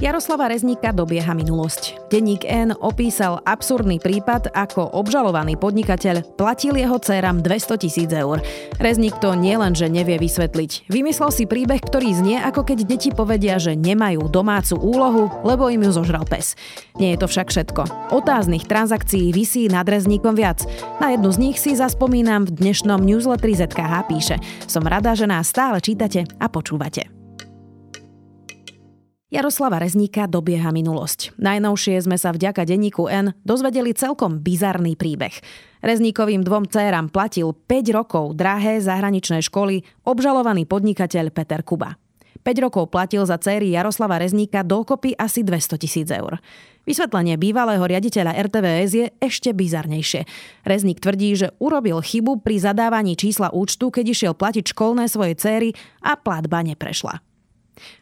Jaroslava Rezníka dobieha minulosť. Denník N opísal absurdný prípad, ako obžalovaný podnikateľ platil jeho dcerám 200 tisíc eur. Rezník to nielenže nevie vysvetliť. Vymyslel si príbeh, ktorý znie ako keď deti povedia, že nemajú domácu úlohu, lebo im ju zožral pes. Nie je to však všetko. Otáznych transakcií vysí nad Rezníkom viac. Na jednu z nich si zaspomínam v dnešnom newsletteri ZKH píše. Som rada, že nás stále čítate a počúvate. Jaroslava Rezníka dobieha minulosť. Najnovšie sme sa vďaka denníku N dozvedeli celkom bizarný príbeh. Rezníkovým dvom céram platil 5 rokov drahé zahraničné školy obžalovaný podnikateľ Peter Kuba. 5 rokov platil za céry Jaroslava Rezníka dokopy asi 200 tisíc eur. Vysvetlenie bývalého riaditeľa RTVS je ešte bizarnejšie. Rezník tvrdí, že urobil chybu pri zadávaní čísla účtu, keď išiel platiť školné svojej céry a platba neprešla.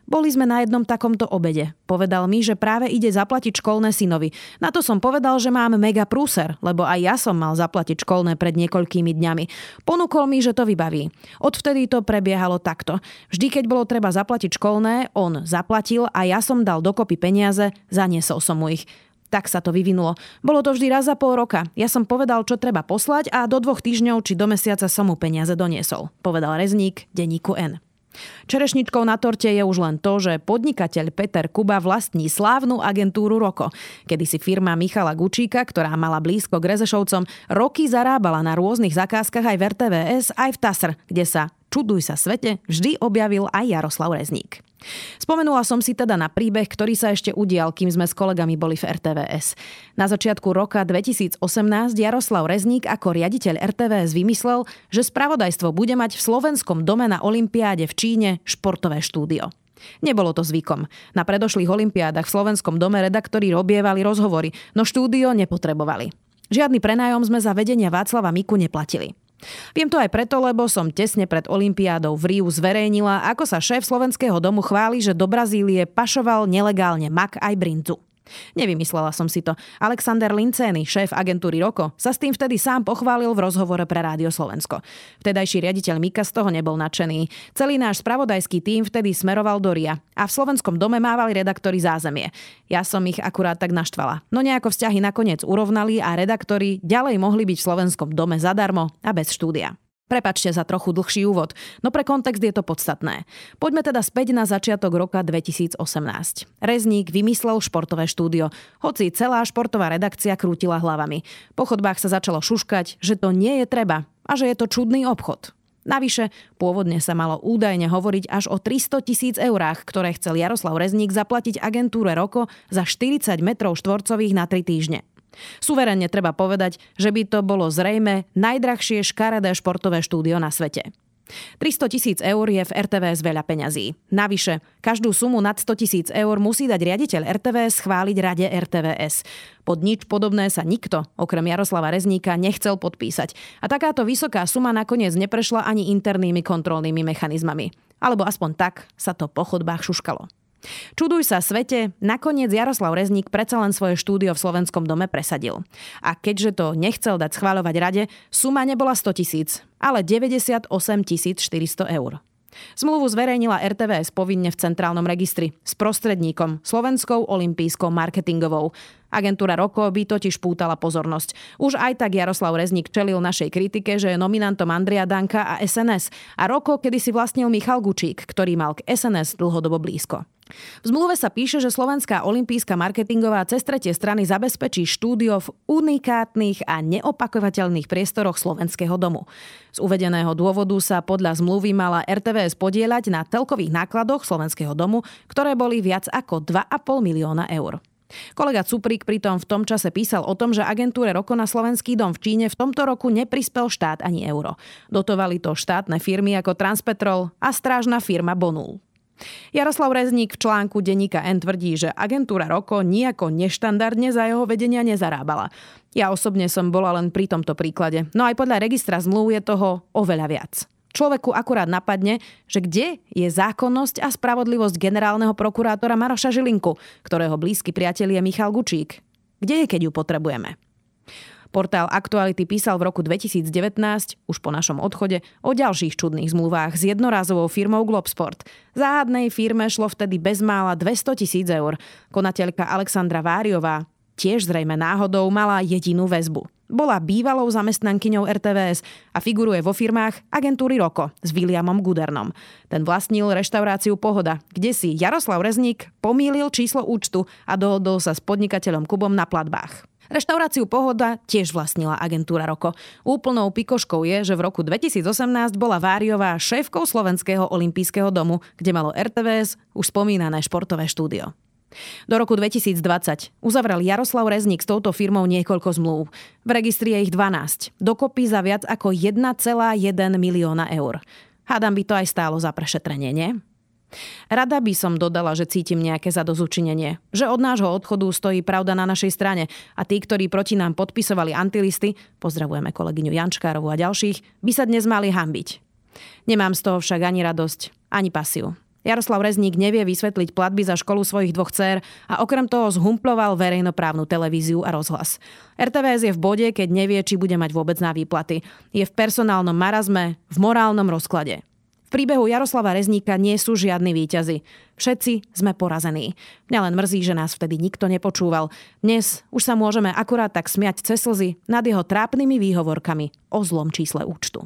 Boli sme na jednom takomto obede. Povedal mi, že práve ide zaplatiť školné synovi. Na to som povedal, že mám mega prúser, lebo aj ja som mal zaplatiť školné pred niekoľkými dňami. Ponúkol mi, že to vybaví. Odvtedy to prebiehalo takto. Vždy, keď bolo treba zaplatiť školné, on zaplatil a ja som dal dokopy peniaze, zaniesol som mu ich. Tak sa to vyvinulo. Bolo to vždy raz za pol roka. Ja som povedal, čo treba poslať a do dvoch týždňov či do mesiaca som mu peniaze doniesol, povedal rezník denníku N. Čerešničkou na torte je už len to, že podnikateľ Peter Kuba vlastní slávnu agentúru Roko. Kedy si firma Michala Gučíka, ktorá mala blízko k Rezešovcom, roky zarábala na rôznych zakázkach aj v RTVS, aj v TASR, kde sa čuduj sa svete, vždy objavil aj Jaroslav Rezník. Spomenula som si teda na príbeh, ktorý sa ešte udial, kým sme s kolegami boli v RTVS. Na začiatku roka 2018 Jaroslav Rezník ako riaditeľ RTVS vymyslel, že spravodajstvo bude mať v slovenskom dome na Olympiáde v Číne športové štúdio. Nebolo to zvykom. Na predošlých olympiádach v Slovenskom dome redaktori robievali rozhovory, no štúdio nepotrebovali. Žiadny prenájom sme za vedenia Václava Miku neplatili. Viem to aj preto, lebo som tesne pred Olympiádou v Riu zverejnila, ako sa šéf Slovenského domu chváli, že do Brazílie pašoval nelegálne mak aj brinzu. Nevymyslela som si to. Alexander Lincény, šéf agentúry Roko, sa s tým vtedy sám pochválil v rozhovore pre Rádio Slovensko. Vtedajší riaditeľ Mika z toho nebol nadšený. Celý náš spravodajský tím vtedy smeroval do Ria a v slovenskom dome mávali redaktori zázemie. Ja som ich akurát tak naštvala. No nejako vzťahy nakoniec urovnali a redaktori ďalej mohli byť v slovenskom dome zadarmo a bez štúdia. Prepačte za trochu dlhší úvod, no pre kontext je to podstatné. Poďme teda späť na začiatok roka 2018. Rezník vymyslel športové štúdio, hoci celá športová redakcia krútila hlavami. Po chodbách sa začalo šuškať, že to nie je treba a že je to čudný obchod. Navyše, pôvodne sa malo údajne hovoriť až o 300 tisíc eurách, ktoré chcel Jaroslav Rezník zaplatiť agentúre Roko za 40 metrov štvorcových na 3 týždne. Suverenne treba povedať, že by to bolo zrejme najdrahšie škaredé športové štúdio na svete. 300 tisíc eur je v RTVS veľa peňazí. Navyše, každú sumu nad 100 tisíc eur musí dať riaditeľ RTVS schváliť rade RTVS. Pod nič podobné sa nikto, okrem Jaroslava Rezníka, nechcel podpísať. A takáto vysoká suma nakoniec neprešla ani internými kontrolnými mechanizmami. Alebo aspoň tak sa to po chodbách šuškalo. Čuduj sa svete, nakoniec Jaroslav Rezník predsa len svoje štúdio v Slovenskom dome presadil. A keďže to nechcel dať schváľovať rade, suma nebola 100 tisíc, ale 98 400 eur. Zmluvu zverejnila RTVS povinne v centrálnom registri s prostredníkom Slovenskou olimpijskou marketingovou. Agentúra Roko by totiž pútala pozornosť. Už aj tak Jaroslav Rezník čelil našej kritike, že je nominantom Andrea Danka a SNS. A Roko kedysi vlastnil Michal Gučík, ktorý mal k SNS dlhodobo blízko. V zmluve sa píše, že Slovenská olimpijská marketingová cez tretie strany zabezpečí štúdio v unikátnych a neopakovateľných priestoroch Slovenského domu. Z uvedeného dôvodu sa podľa zmluvy mala RTVS podieľať na telkových nákladoch Slovenského domu, ktoré boli viac ako 2,5 milióna eur. Kolega Cuprík pritom v tom čase písal o tom, že agentúre Roko na Slovenský dom v Číne v tomto roku neprispel štát ani euro. Dotovali to štátne firmy ako Transpetrol a strážna firma Bonul. Jaroslav Rezník v článku denníka N tvrdí, že agentúra Roko nejako neštandardne za jeho vedenia nezarábala. Ja osobne som bola len pri tomto príklade. No aj podľa registra zmluv je toho oveľa viac. Človeku akurát napadne, že kde je zákonnosť a spravodlivosť generálneho prokurátora Maroša Žilinku, ktorého blízky priateľ je Michal Gučík. Kde je, keď ju potrebujeme? Portál Aktuality písal v roku 2019, už po našom odchode, o ďalších čudných zmluvách s jednorázovou firmou Globsport. Záhadnej firme šlo vtedy bezmála 200 tisíc eur. Konateľka Alexandra Váriová tiež zrejme náhodou mala jedinú väzbu. Bola bývalou zamestnankyňou RTVS a figuruje vo firmách agentúry Roko s Williamom Gudernom. Ten vlastnil reštauráciu Pohoda, kde si Jaroslav Rezník pomýlil číslo účtu a dohodol sa s podnikateľom Kubom na platbách. Reštauráciu Pohoda tiež vlastnila agentúra Roko. Úplnou pikoškou je, že v roku 2018 bola Váriová šéfkou Slovenského olympijského domu, kde malo RTVS už spomínané športové štúdio. Do roku 2020 uzavrel Jaroslav Rezník s touto firmou niekoľko zmluv. V registri je ich 12, dokopy za viac ako 1,1 milióna eur. Hádam by to aj stálo za prešetrenie, nie? Rada by som dodala, že cítim nejaké zadozučinenie, že od nášho odchodu stojí pravda na našej strane a tí, ktorí proti nám podpisovali antilisty, pozdravujeme kolegyňu Jančkárovu a ďalších, by sa dnes mali hambiť. Nemám z toho však ani radosť, ani pasiu. Jaroslav Rezník nevie vysvetliť platby za školu svojich dvoch dcer a okrem toho zhumploval verejnoprávnu televíziu a rozhlas. RTVS je v bode, keď nevie, či bude mať vôbec na výplaty. Je v personálnom marazme, v morálnom rozklade. V príbehu Jaroslava Rezníka nie sú žiadni výťazi. Všetci sme porazení. Mňa len mrzí, že nás vtedy nikto nepočúval. Dnes už sa môžeme akurát tak smiať cez slzy nad jeho trápnymi výhovorkami o zlom čísle účtu.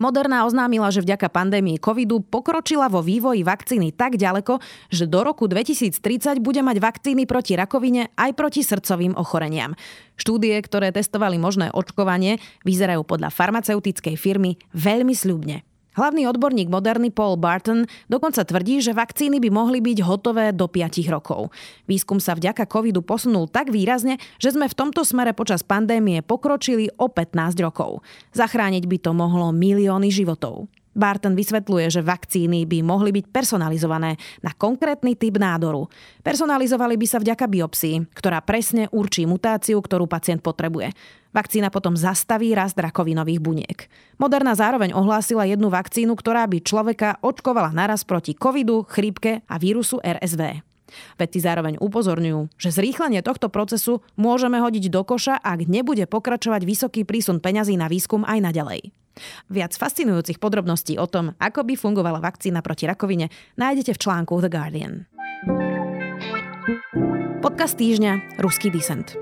Moderna oznámila, že vďaka pandémii covidu pokročila vo vývoji vakcíny tak ďaleko, že do roku 2030 bude mať vakcíny proti rakovine aj proti srdcovým ochoreniam. Štúdie, ktoré testovali možné očkovanie, vyzerajú podľa farmaceutickej firmy veľmi sľubne. Hlavný odborník Moderny Paul Barton dokonca tvrdí, že vakcíny by mohli byť hotové do 5 rokov. Výskum sa vďaka covidu posunul tak výrazne, že sme v tomto smere počas pandémie pokročili o 15 rokov. Zachrániť by to mohlo milióny životov. Barton vysvetľuje, že vakcíny by mohli byť personalizované na konkrétny typ nádoru. Personalizovali by sa vďaka biopsii, ktorá presne určí mutáciu, ktorú pacient potrebuje. Vakcína potom zastaví rast rakovinových buniek. Moderna zároveň ohlásila jednu vakcínu, ktorá by človeka očkovala naraz proti covidu, chrípke a vírusu RSV. Vedci zároveň upozorňujú, že zrýchlenie tohto procesu môžeme hodiť do koša, ak nebude pokračovať vysoký prísun peňazí na výskum aj naďalej. Viac fascinujúcich podrobností o tom, ako by fungovala vakcína proti rakovine, nájdete v článku The Guardian. Podcast týždňa Ruský disent.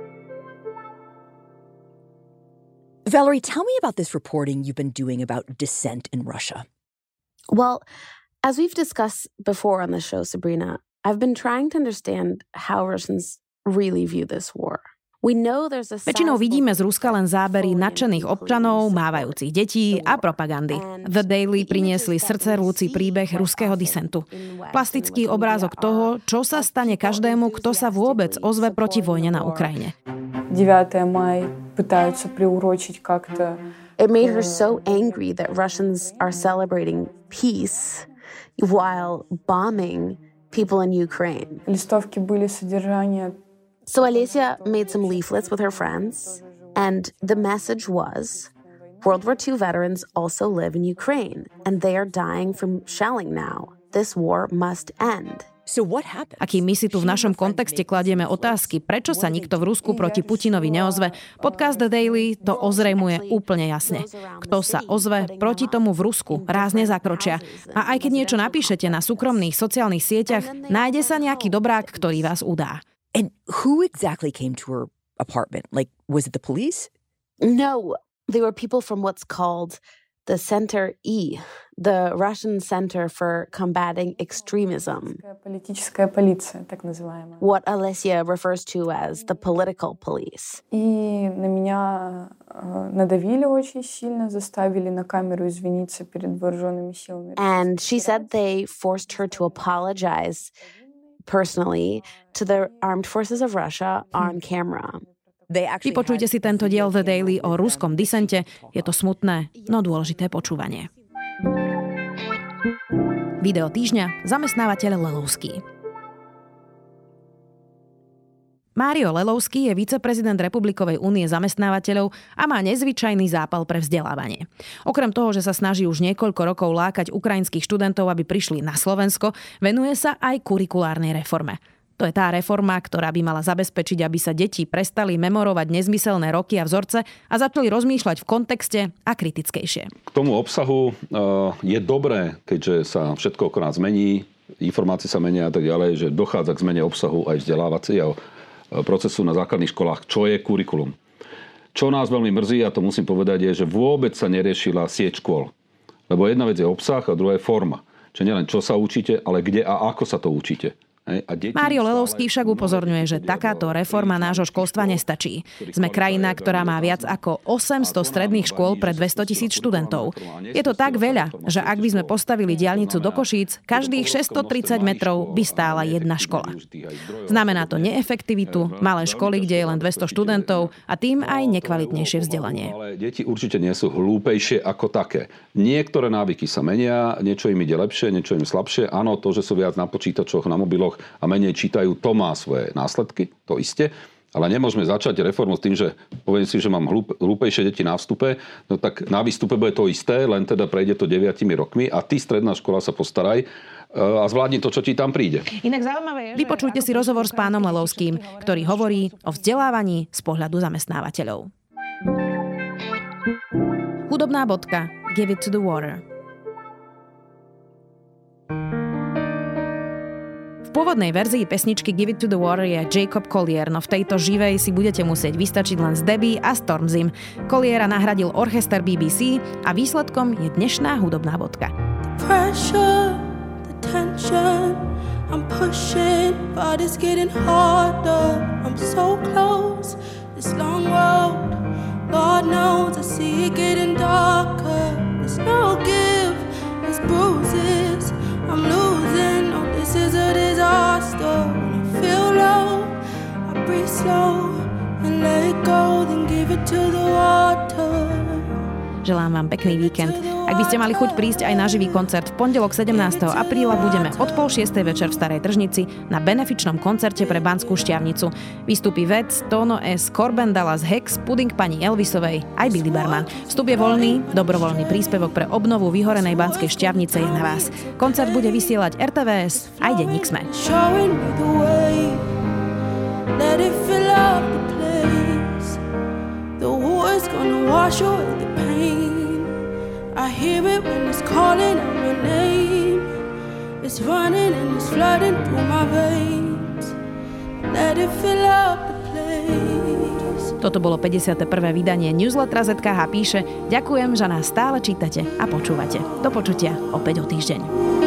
Valerie, tell me about this reporting you've been doing about dissent in Russia. Well, as we've discussed before on the show, Sabrina, I've been trying to understand how Russians really view this war. Väčšinou vidíme z Ruska len zábery nadšených občanov, mávajúcich detí a propagandy. The Daily priniesli srdce rúci príbeh ruského disentu. Plastický obrázok toho, čo sa stane každému, kto sa vôbec ozve proti vojne na Ukrajine. 9 май пытаются приурочить как-то. It made her so angry that Russians are celebrating peace while bombing people in Ukraine. Листовки были содержания So Alicia made some leaflets with her friends, and the message was World War II veterans also live in Ukraine, and they are dying from shelling now. This war must end. Happened? Aký my si tu v našom kontexte kladieme otázky, prečo sa nikto v Rusku proti Putinovi neozve, podcast The Daily to ozrejmuje úplne jasne. Kto sa ozve proti tomu v Rusku, rázne zakročia. A aj keď niečo napíšete na súkromných sociálnych sieťach, nájde sa nejaký dobrák, ktorý vás udá. And who exactly came to her apartment? Like, was it the police? No, they were people from what's called the Center E, the Russian Center for Combating Extremism, what Alessia refers to as the political police. And she said they forced her to apologize personally to the armed forces of Russia on camera. Vypočujte si tento diel The Daily o ruskom disente. Je to smutné, no dôležité počúvanie. Video týždňa zamestnávateľ Lelovský. Mário Lelovský je viceprezident Republikovej únie zamestnávateľov a má nezvyčajný zápal pre vzdelávanie. Okrem toho, že sa snaží už niekoľko rokov lákať ukrajinských študentov, aby prišli na Slovensko, venuje sa aj kurikulárnej reforme. To je tá reforma, ktorá by mala zabezpečiť, aby sa deti prestali memorovať nezmyselné roky a vzorce a začali rozmýšľať v kontexte a kritickejšie. K tomu obsahu eh, je dobré, keďže sa všetko okrát zmení, informácie sa menia a tak ďalej, že dochádza k zmene obsahu aj vzdelávacieho eh, procesu na základných školách, čo je kurikulum. Čo nás veľmi mrzí, a to musím povedať, je, že vôbec sa neriešila sieť škôl. Lebo jedna vec je obsah a druhá je forma. Čiže nielen čo sa učíte, ale kde a ako sa to učíte. Mário Lelovský však upozorňuje, že takáto reforma nášho školstva nestačí. Sme krajina, ktorá má viac ako 800 stredných škôl pre 200 tisíc študentov. Je to tak veľa, že ak by sme postavili diálnicu do Košíc, každých 630 metrov by stála jedna škola. Znamená to neefektivitu, malé školy, kde je len 200 študentov a tým aj nekvalitnejšie vzdelanie. Ale deti určite nie sú hlúpejšie ako také. Niektoré návyky sa menia, niečo im ide lepšie, niečo im slabšie. Áno, to, že sú viac na počítačoch, na mobiloch, a menej čítajú, to má svoje následky, to isté. Ale nemôžeme začať reformu s tým, že poviem si, že mám hlúpejšie deti na vstupe, no tak na výstupe bude to isté, len teda prejde to 9 rokmi a ty, stredná škola, sa postaraj e, a zvládni to, čo ti tam príde. Inak zaujímavé je, Vypočujte si rozhovor s pánom Lelovským, ktorý hovorí o vzdelávaní z pohľadu zamestnávateľov. Hudobná bodka. Give it to the water. Pôvodnej verzii pesničky Give It To The Water je Jacob Collier, no v tejto živej si budete musieť vystačiť len z Debbie a Stormzim. Colliera nahradil orchester BBC a výsledkom je dnešná hudobná bodka. Pressure, Breathe slow and let it go, then give it to the water. Želám vám pekný víkend. Ak by ste mali chuť prísť aj na živý koncert, v pondelok 17. apríla budeme od pol 6. večer v Starej Tržnici na benefičnom koncerte pre Banskú šťavnicu. Vystúpi Vec, Tono S, Corben Dallas Hex, Puding pani Elvisovej, aj Billy Barman. Vstup je voľný, dobrovoľný príspevok pre obnovu vyhorenej Banskej šťavnice je na vás. Koncert bude vysielať RTVS aj denník Sme. Let wash away the I hear it when it's calling out my name. It's running and it's flooding through my veins. Let it fill up the. Toto bolo 51. vydanie newslettera ZKH píše Ďakujem, že nás stále čítate a počúvate. Do počutia opäť o týždeň.